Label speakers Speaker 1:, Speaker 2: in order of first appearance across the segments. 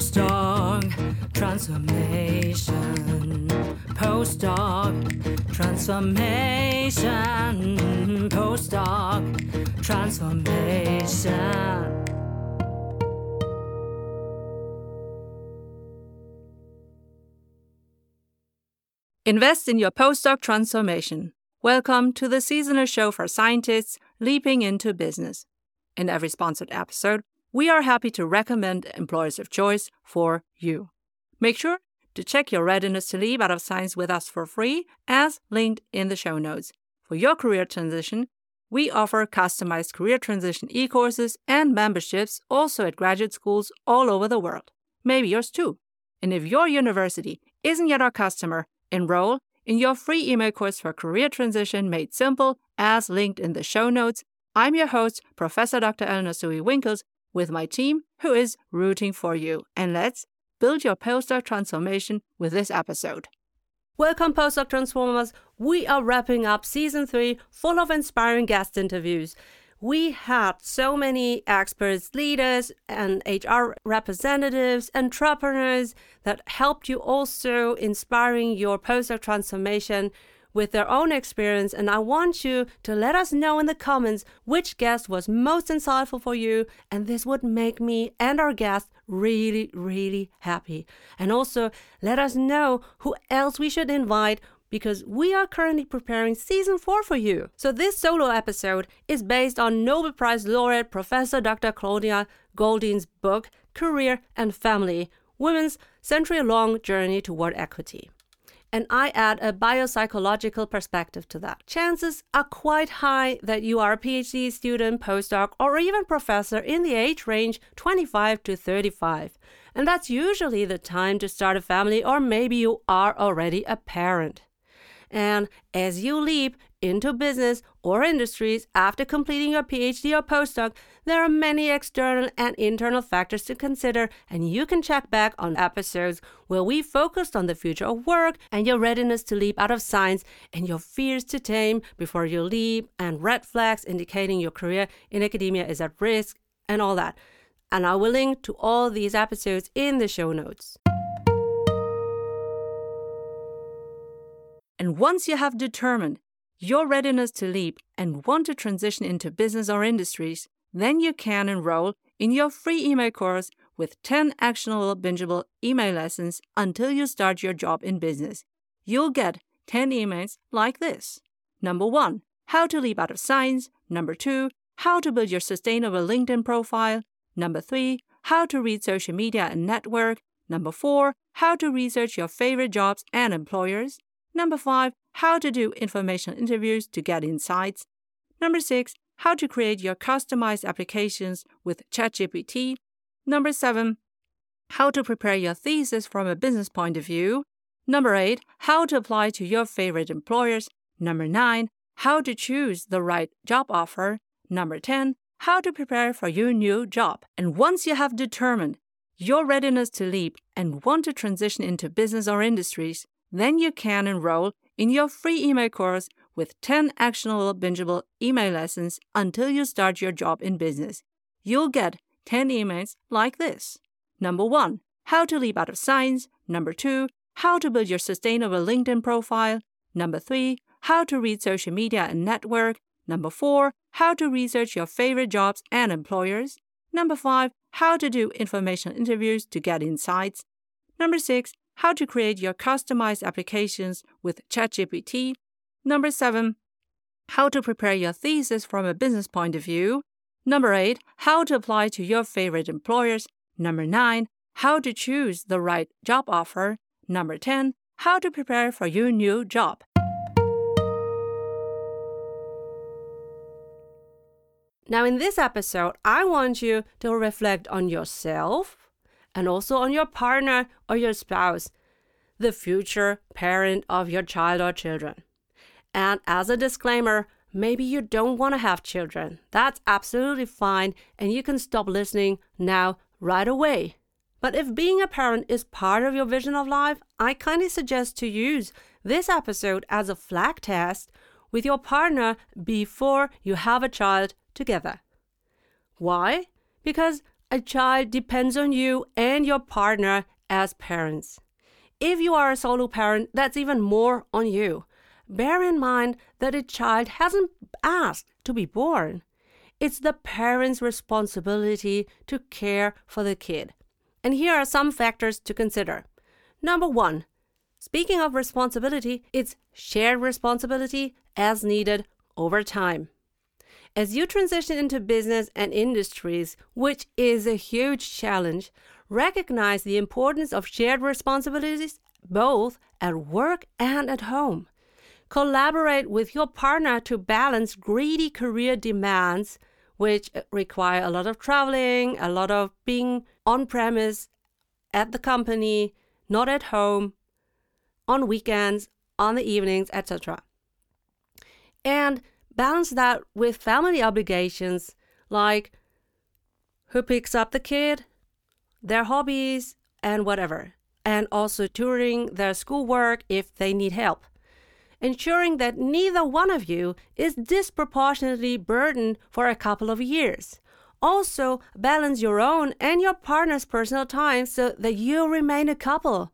Speaker 1: Postdoc transformation. Postdoc transformation. Postdoc transformation.
Speaker 2: Invest in your postdoc transformation. Welcome to the seasonal show for scientists leaping into business. In every sponsored episode, we are happy to recommend employers of choice for you. Make sure to check your readiness to leave out of science with us for free, as linked in the show notes. For your career transition, we offer customized career transition e courses and memberships also at graduate schools all over the world. Maybe yours too. And if your university isn't yet our customer, enroll in your free email course for career transition made simple, as linked in the show notes. I'm your host, Professor Dr. Eleonore Soei-Winkels, with my team who is rooting for you. And let's build your postdoc transformation with this episode. Welcome, postdoc transformers. We are wrapping up season three, full of inspiring guest interviews we had so many experts, leaders, and HR representatives, entrepreneurs that helped you also inspiring your postdoc transformation with their own experience. And I want you to let us know in the comments which guest was most insightful for you. And this would make me and our guests really, really happy. And also let us know who else we should invite because we are currently preparing season 4 for you. So this solo episode is based on Nobel Prize laureate Professor Dr. Claudia Goldin's book Career and Family: Women's Century-Long Journey Toward Equity. And I add a biopsychological perspective to that. Chances are quite high that you are a PhD student, postdoc, or even professor in the age range 25 to 35. And that's usually the time to start a family, or maybe you are already a parent. And as you leap into business or industries after completing your PhD or postdoc, there are many external and internal factors to consider, and you can check back on episodes where we focused on the future of work and your readiness to leap out of science and your fears to tame before you leap, and red flags indicating your career in academia is at risk, and all that. And I will link to all these episodes in the show notes. And once you have determined your readiness to leap and want to transition into business or industries, then you can enroll in your free email course with 10 actionable, bingeable email lessons until you start your job in business. You'll get 10 emails like this. Number one, how to leap out of science. Number two, how to build your sustainable LinkedIn profile. Number three, how to read social media and network. Number four, how to research your favorite jobs and employers. Number five, how to do information interviews to get insights. Number six, how to create your customized applications with ChatGPT. Number seven, how to prepare your thesis from a business point of view. Number eight, how to apply to your favorite employers. Number nine, how to choose the right job offer. Number 10, how to prepare for your new job. And once you have determined your readiness to leap and want to transition into business or industries, then you can enroll in your free email course with 10 actionable bingeable email lessons until you start your job in business. You'll get 10 emails like this. Number 1, how to leap out of science. Number 2, how to build your sustainable LinkedIn profile. Number 3, how to read social media and network. Number 4, how to research your favorite jobs and employers. Number 5, how to do information interviews to get insights. Number 6, how to create your customized applications with ChatGPT. Number seven, how to prepare your thesis from a business point of view. Number eight, how to apply to your favorite employers. Number nine, how to choose the right job offer. Number 10, how to prepare for your new job. Now, in this episode, I want you to reflect on yourself and also on your partner or your spouse, the future parent of your child or children. And as a disclaimer, maybe you don't want to have children. That's absolutely fine, and you can stop listening now, right away. But if being a parent is part of your vision of life, I kindly suggest to use this episode as a flag test with your partner before you have a child together. Why? Because
Speaker 3: a child depends on you and your partner as parents. If you are a solo parent, that's even more on you. Bear in mind that a child hasn't asked to be born. It's the parent's responsibility to care for the kid. And here are some factors to consider. Number one, speaking of responsibility, it's shared responsibility as needed over time. As you transition into business and industries, which is a huge challenge, recognize the importance of shared responsibilities both at work and at home. Collaborate with your partner to balance greedy career demands, which uh, require a lot of traveling, a lot of being on premise at the company, not at home, on weekends, on the evenings, etc. And balance that with family obligations like who picks up the kid, their hobbies, and whatever, and also touring their schoolwork if they need help. Ensuring that neither one of you is disproportionately burdened for a couple of years. Also, balance your own and your partner's personal time so that you remain a couple,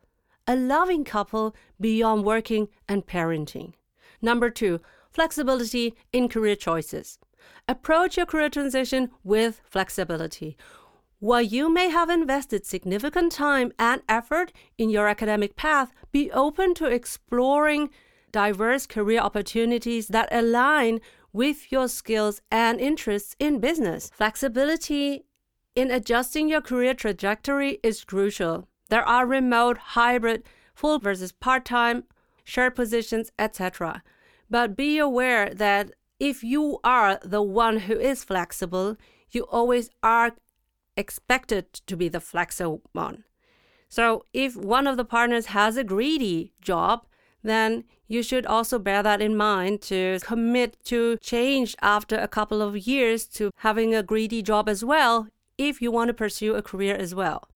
Speaker 3: a loving couple beyond working and parenting. Number two, flexibility in career choices. Approach your career transition with flexibility. While you may have invested significant time and effort in your academic path, be open to exploring diverse career opportunities that align with your skills and interests in business. Flexibility in adjusting your career trajectory is crucial. There are remote, hybrid, full versus part time, shared positions, etc. But be aware that if you are the one who is flexible, you always are expected to be the flexible one. So if one of the partners has a greedy job, then you should also bear that in mind to commit to change after a couple of years to having a greedy job as well if you want to pursue a career as well.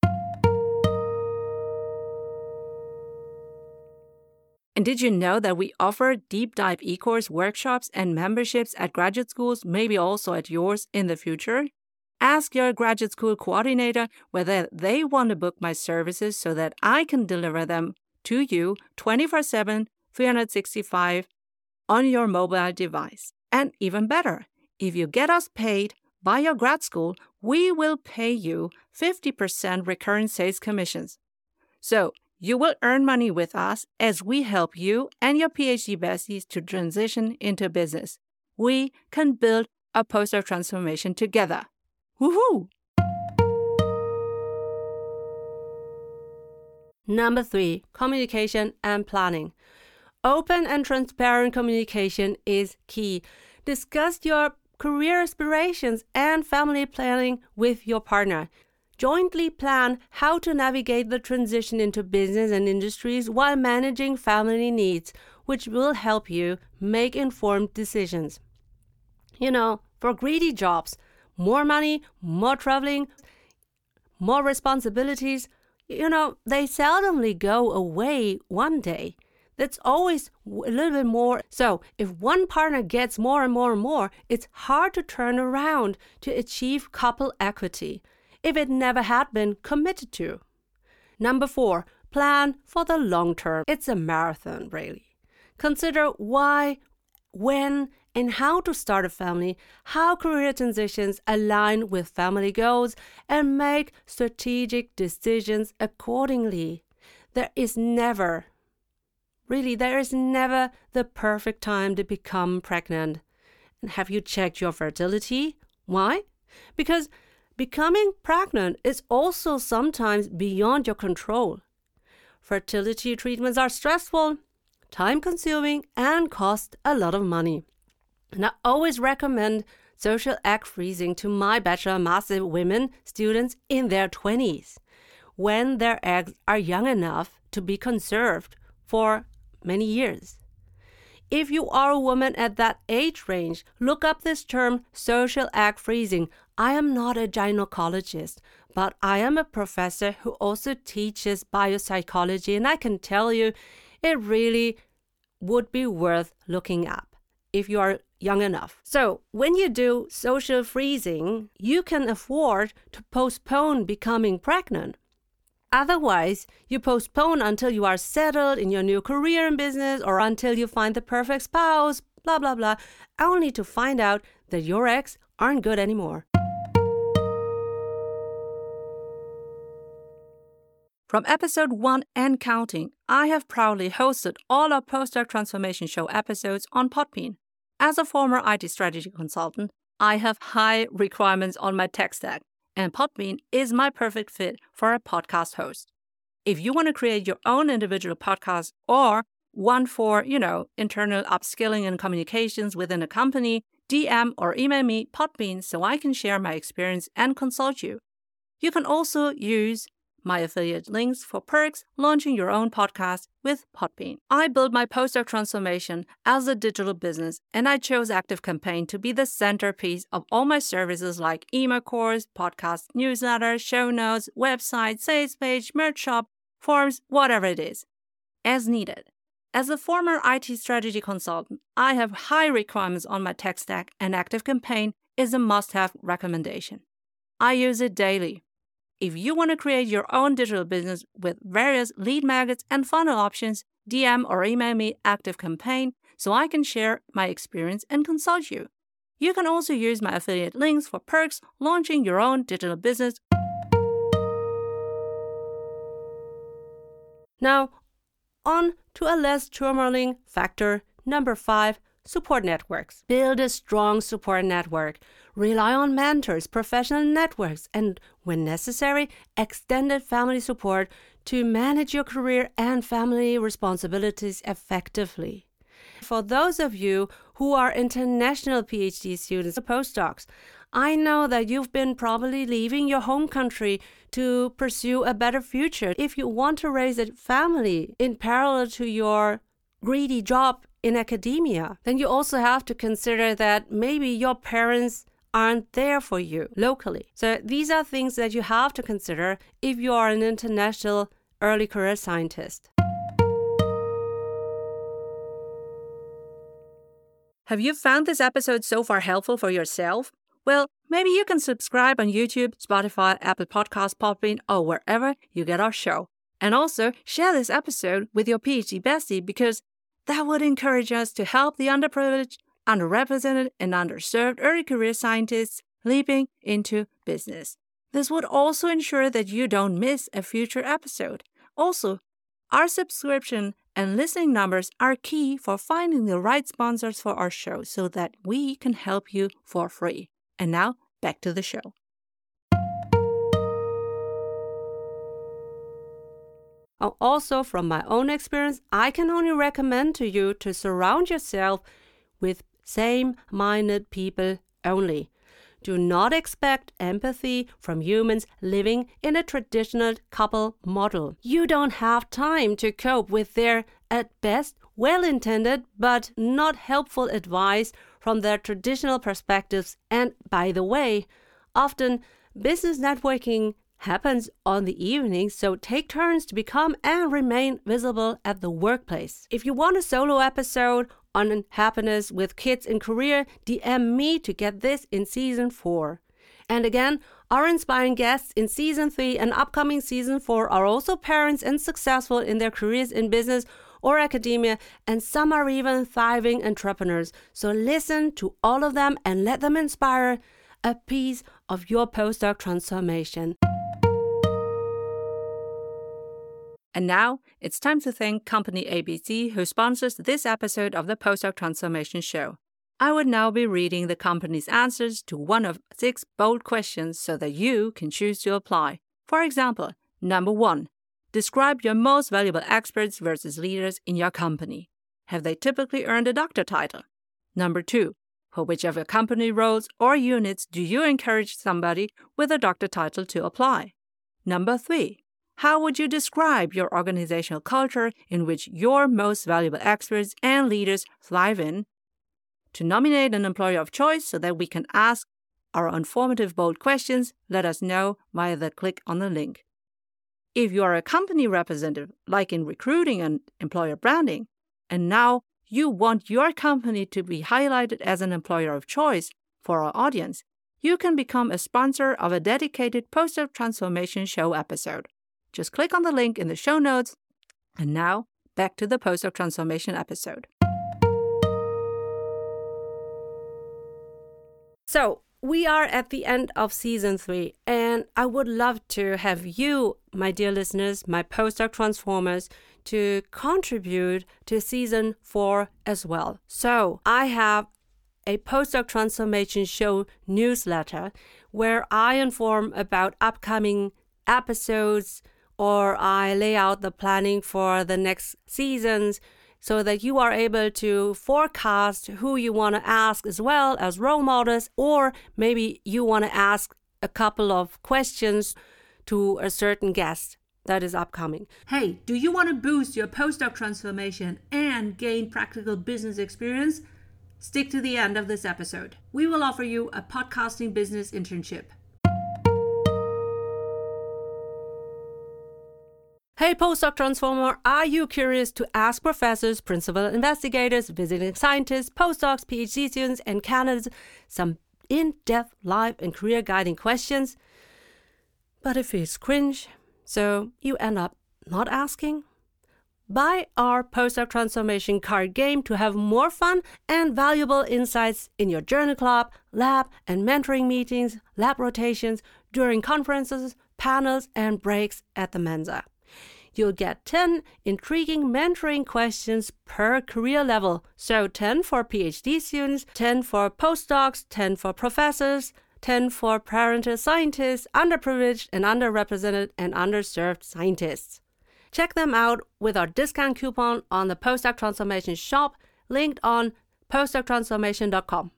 Speaker 2: And did you know that we offer deep dive e course workshops and memberships at graduate schools, maybe also at yours in the future? Ask your graduate school coordinator whether they want to book my services so that I can deliver them to you 24 7, 365 on your mobile device. And even better, if you get us paid by your grad school, we will pay you 50% recurring sales commissions. So you will earn money with us as we help you and your PhD besties to transition into business. We can build a postdoc transformation together. Woohoo!
Speaker 3: Number three, communication and planning. Open and transparent communication is key. Discuss your career aspirations and family planning with your partner. Jointly plan how to navigate the transition into business and industries while managing family needs, which will help you make informed decisions. You know, for greedy jobs, more money, more traveling, more responsibilities. You know, they seldomly go away one day. That's always a little bit more. So, if one partner gets more and more and more, it's hard to turn around to achieve couple equity if it never had been committed to. Number four, plan for the long term. It's a marathon, really. Consider why, when, and how to start a family, how career transitions align with family goals, and make strategic decisions accordingly. There is never, really, there is never the perfect time to become pregnant. And have you checked your fertility? Why? Because becoming pregnant is also sometimes beyond your control. Fertility treatments are stressful, time consuming, and cost a lot of money. And I always recommend social egg freezing to my bachelor master women students in their 20s when their eggs are young enough to be conserved for many years. If you are a woman at that age range, look up this term social egg freezing. I am not a gynecologist, but I am a professor who also teaches biopsychology, and I can tell you it really would be worth looking up if you are young enough. So, when you do social freezing, you can afford to postpone becoming pregnant. Otherwise, you postpone until you are settled in your new career in business or until you find the perfect spouse, blah, blah, blah, only to find out that your eggs aren't good anymore.
Speaker 2: From episode 1 and counting, I have proudly hosted all our postdoc transformation show episodes on Podbean. As a former IT strategy consultant, I have high requirements on my tech stack, and Podbean is my perfect fit for a podcast host. If you want to create your own individual podcast or one for, you know, internal upskilling and communications within a company, DM or email me Podbean so I can share my experience and consult you. You can also use my affiliate links for perks launching your own podcast with Podbean. I built my postdoc transformation as a digital business, and I chose ActiveCampaign to be the centerpiece of all my services like email course, podcast newsletter, show notes, website, sales page, merch shop, forms, whatever it is, as needed. As a former IT strategy consultant, I have high requirements on my tech stack, and ActiveCampaign is a must have recommendation. I use it daily if you want to create your own digital business with various lead magnets and funnel options, DM or email me ActiveCampaign so I can share my experience and consult you. You can also use my affiliate links for perks launching your own digital business.
Speaker 3: Now, on to a less turmoiling factor number five support networks. Build a strong support network. Rely on mentors, professional networks, and, when necessary, extended family support to manage your career and family responsibilities effectively. For those of you who are international PhD students or postdocs, I know that you've been probably leaving your home country to pursue a better future. If you want to raise a family in parallel to your greedy job in academia, then you also have to consider that maybe your parents aren't there for you locally. So these are things that you have to consider if you are an international early career scientist.
Speaker 2: Have you found this episode so far helpful for yourself? Well, maybe you can subscribe on YouTube, Spotify, Apple Podcasts, Podbean, or wherever you get our show. And also share this episode with your PhD bestie because that would encourage us to help the underprivileged, underrepresented, and underserved early career scientists leaping into business. This would also ensure that you don't miss a future episode. Also, our subscription and listening numbers are key for finding the right sponsors for our show so that we can help you for free. And now, back to the show.
Speaker 3: Also, from my own experience, I can only recommend to you to surround yourself with same minded people only. Do not expect empathy from humans living in a traditional couple model. You don't have time to cope with their, at best, well intended but not helpful advice from their traditional perspectives. And by the way, often business networking happens on the evening, so take turns to become and remain visible at the workplace. If you want a solo episode on happiness with kids in career, DM me to get this in season 4. And again, our inspiring guests in season 3 and upcoming season 4 are also parents and successful in their careers in business or academia, and some are even thriving entrepreneurs. So listen to all of them and let them inspire a piece of your postdoc transformation.
Speaker 2: And now it's time to thank Company ABC, who sponsors this episode of the Postdoc Transformation Show. I will now be reading the company's answers to one of six bold questions so that you can choose to apply. For example, number one, describe your most valuable experts versus leaders in your company. Have they typically earned a doctor title? Number two, for which of your company roles or units do you encourage somebody with a doctor title to apply? Number three, how would you describe your organizational culture in which your most valuable experts and leaders thrive in? To nominate an employer of choice so that we can ask our informative, bold questions, let us know via the click on the link. If you are a company representative, like in recruiting and employer branding, and now you want your company to be highlighted as an employer of choice for our audience, you can become a sponsor of a dedicated postdoc transformation show episode. Just click on the link in the show notes. And now, back to the postdoc transformation episode.
Speaker 3: So, we are at the end of season three, and I would love to have you, my dear listeners, my postdoc transformers, to contribute to season four as well. So, I have a postdoc transformation show newsletter where I inform about upcoming episodes or I lay out the planning for the next seasons so that you are able to forecast who you want to ask as well as role models, or maybe you want to ask a couple of questions to a certain guest that is upcoming.
Speaker 2: Hey, do you want to boost your postdoc transformation and gain practical business experience? Stick to the end of this episode. We will offer you a podcasting business internship.
Speaker 3: Hey, postdoc transformer, are you curious to ask professors, principal investigators, visiting scientists, postdocs, PhD students, and candidates some in depth life and career guiding questions? But it feels cringe, so you end up not asking? Buy our postdoc transformation card game to have more fun and valuable insights in your journal club, lab, and mentoring meetings, lab rotations, during conferences, panels, and breaks at the Mensa. You'll get 10 intriguing mentoring questions per career level. So 10 for PhD students, 10 for postdocs, 10 for professors, 10 for parental scientists, underprivileged and underrepresented and underserved scientists. Check them out with our discount coupon on the Postdoc Transformation shop linked on postdoctransformation.com.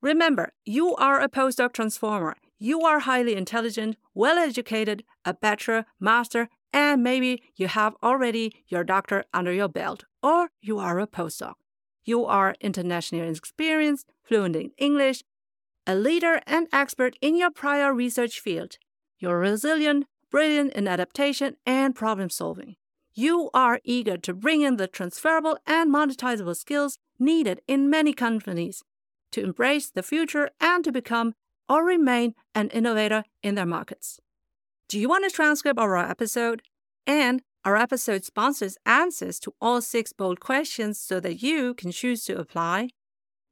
Speaker 2: Remember, you are a postdoc transformer. You are highly intelligent, well educated, a bachelor, master, and maybe you have already your doctor under your belt, or you are a postdoc. You are internationally experienced, fluent in English, a leader and expert in your prior research field. You're resilient, brilliant in adaptation and problem solving. You are eager to bring in the transferable and monetizable skills needed in many companies to embrace the future and to become or remain an innovator in their markets. Do you want a transcript of our episode? And our episode sponsors answers to all six bold questions so that you can choose to apply.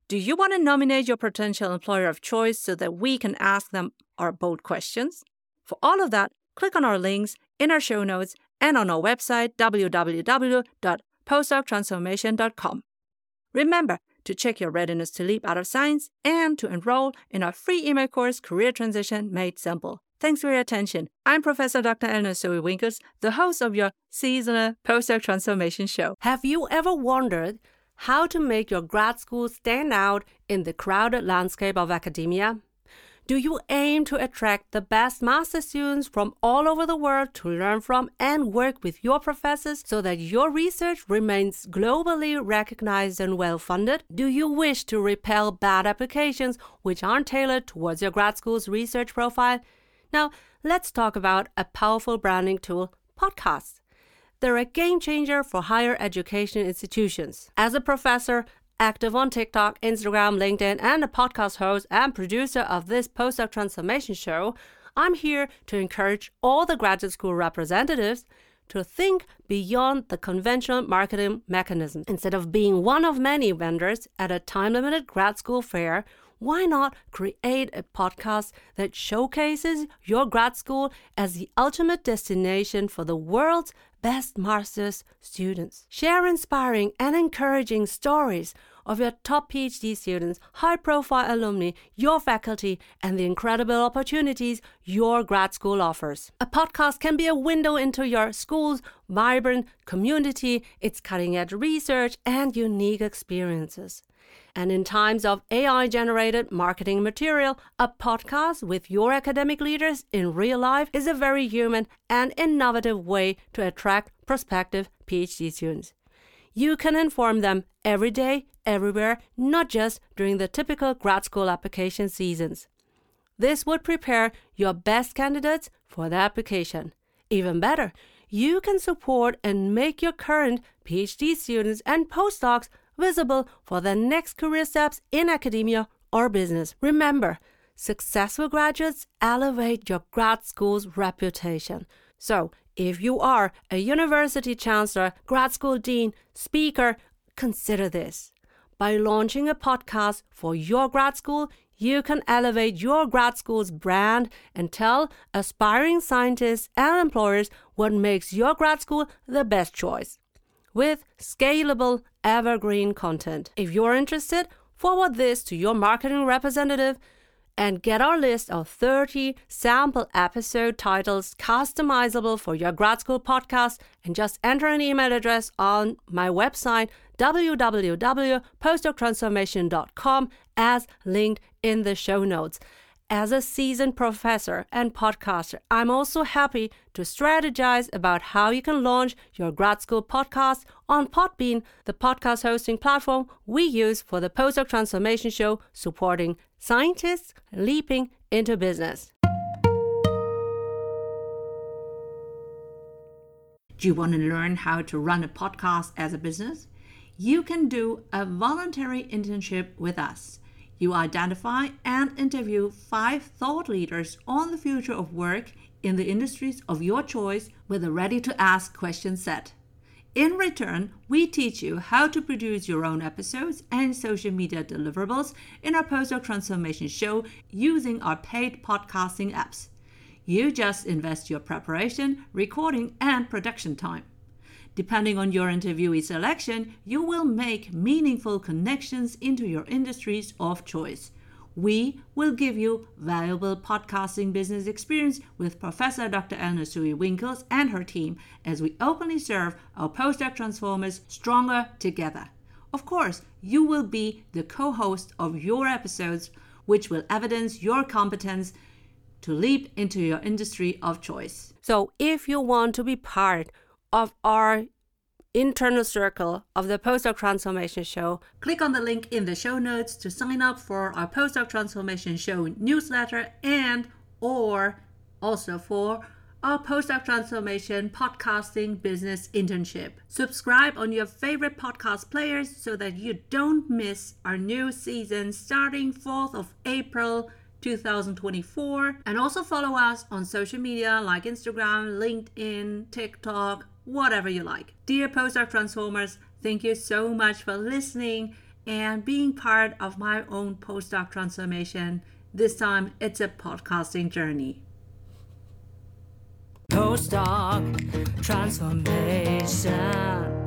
Speaker 2: Do you want to nominate your potential employer of choice so that we can ask them our bold questions? For all of that, click on our links in our show notes and on our website www.postdoctransformation.com. Remember to check your readiness to leap out of science and to enroll in our free email course Career Transition Made Simple. Thanks for your attention. I'm Professor Dr. Eleonore Soei-Winkels, the host of your seasonal postdoc transformation show.
Speaker 3: Have you ever wondered how to make your grad school stand out in the crowded landscape of academia? Do you aim to attract the best master students from all over the world to learn from and work with your professors so that your research remains globally recognized and well funded? Do you wish to repel bad applications which aren't tailored towards your grad school's research profile? Now, let's talk about a powerful branding tool podcasts. They're a game changer for higher education institutions. As a professor, active on TikTok, Instagram, LinkedIn, and a podcast host and producer of this postdoc transformation show, I'm here to encourage all the graduate school representatives to think beyond the conventional marketing mechanism. Instead of being one of many vendors at a time limited grad school fair, why not create a podcast that showcases your grad school as the ultimate destination for the world's best master's students? Share inspiring and encouraging stories of your top PhD students, high profile alumni, your faculty, and the incredible opportunities your grad school offers. A podcast can be a window into your school's vibrant community, its cutting edge research, and unique experiences. And in times of AI generated marketing material, a podcast with your academic leaders in real life is a very human and innovative way to attract prospective PhD students. You can inform them every day, everywhere, not just during the typical grad school application seasons. This would prepare your best candidates for the application. Even better, you can support and make your current PhD students and postdocs visible for their next career steps in academia or business. Remember, successful graduates elevate your grad school's reputation. So, if you are a university chancellor, grad school dean, speaker, consider this. By launching a podcast for your grad school, you can elevate your grad school's brand and tell aspiring scientists and employers what makes your grad school the best choice. With scalable, evergreen content. If you're interested, forward this to your marketing representative and get our list of 30 sample episode titles customizable for your grad school podcast and just enter an email address on my website www.postdoctransformation.com as linked in the show notes. As a seasoned professor and podcaster, I'm also happy to strategize about how you can launch your grad school podcast on Podbean, the podcast hosting platform we use for the Postdoc Transformation Show, supporting scientists leaping into business.
Speaker 2: Do you want to learn how to run a podcast as a business? You can do a voluntary internship with us. You identify and interview five thought leaders on the future of work in the industries of your choice with a ready to ask question set. In return, we teach you how to produce your own episodes and social media deliverables in our postdoc transformation show using our paid podcasting apps. You just invest your preparation, recording, and production time. Depending on your interviewee selection, you will make meaningful connections into your industries of choice. We will give you valuable podcasting business experience with Professor Dr. Eleonore Soei-Winkels and her team as we openly serve our postdoc transformers stronger together. Of course, you will be the co host of your episodes, which will evidence your competence to leap into your industry of choice.
Speaker 3: So, if you want to be part of our internal circle of the Postdoc Transformation Show,
Speaker 2: Click on the link in the show notes to sign up for our Postdoc Transformation Show newsletter and or also for our Postdoc Transformation podcasting business internship. Subscribe on your favorite podcast players so that you don't miss our new season starting 4th of April 2024 and also follow us on social media like Instagram, LinkedIn, TikTok, whatever you like. Dear Postdoc Transformers, thank you so much for listening and being part of my own postdoc transformation. This time it's a podcasting journey.
Speaker 1: Postdoc transformation.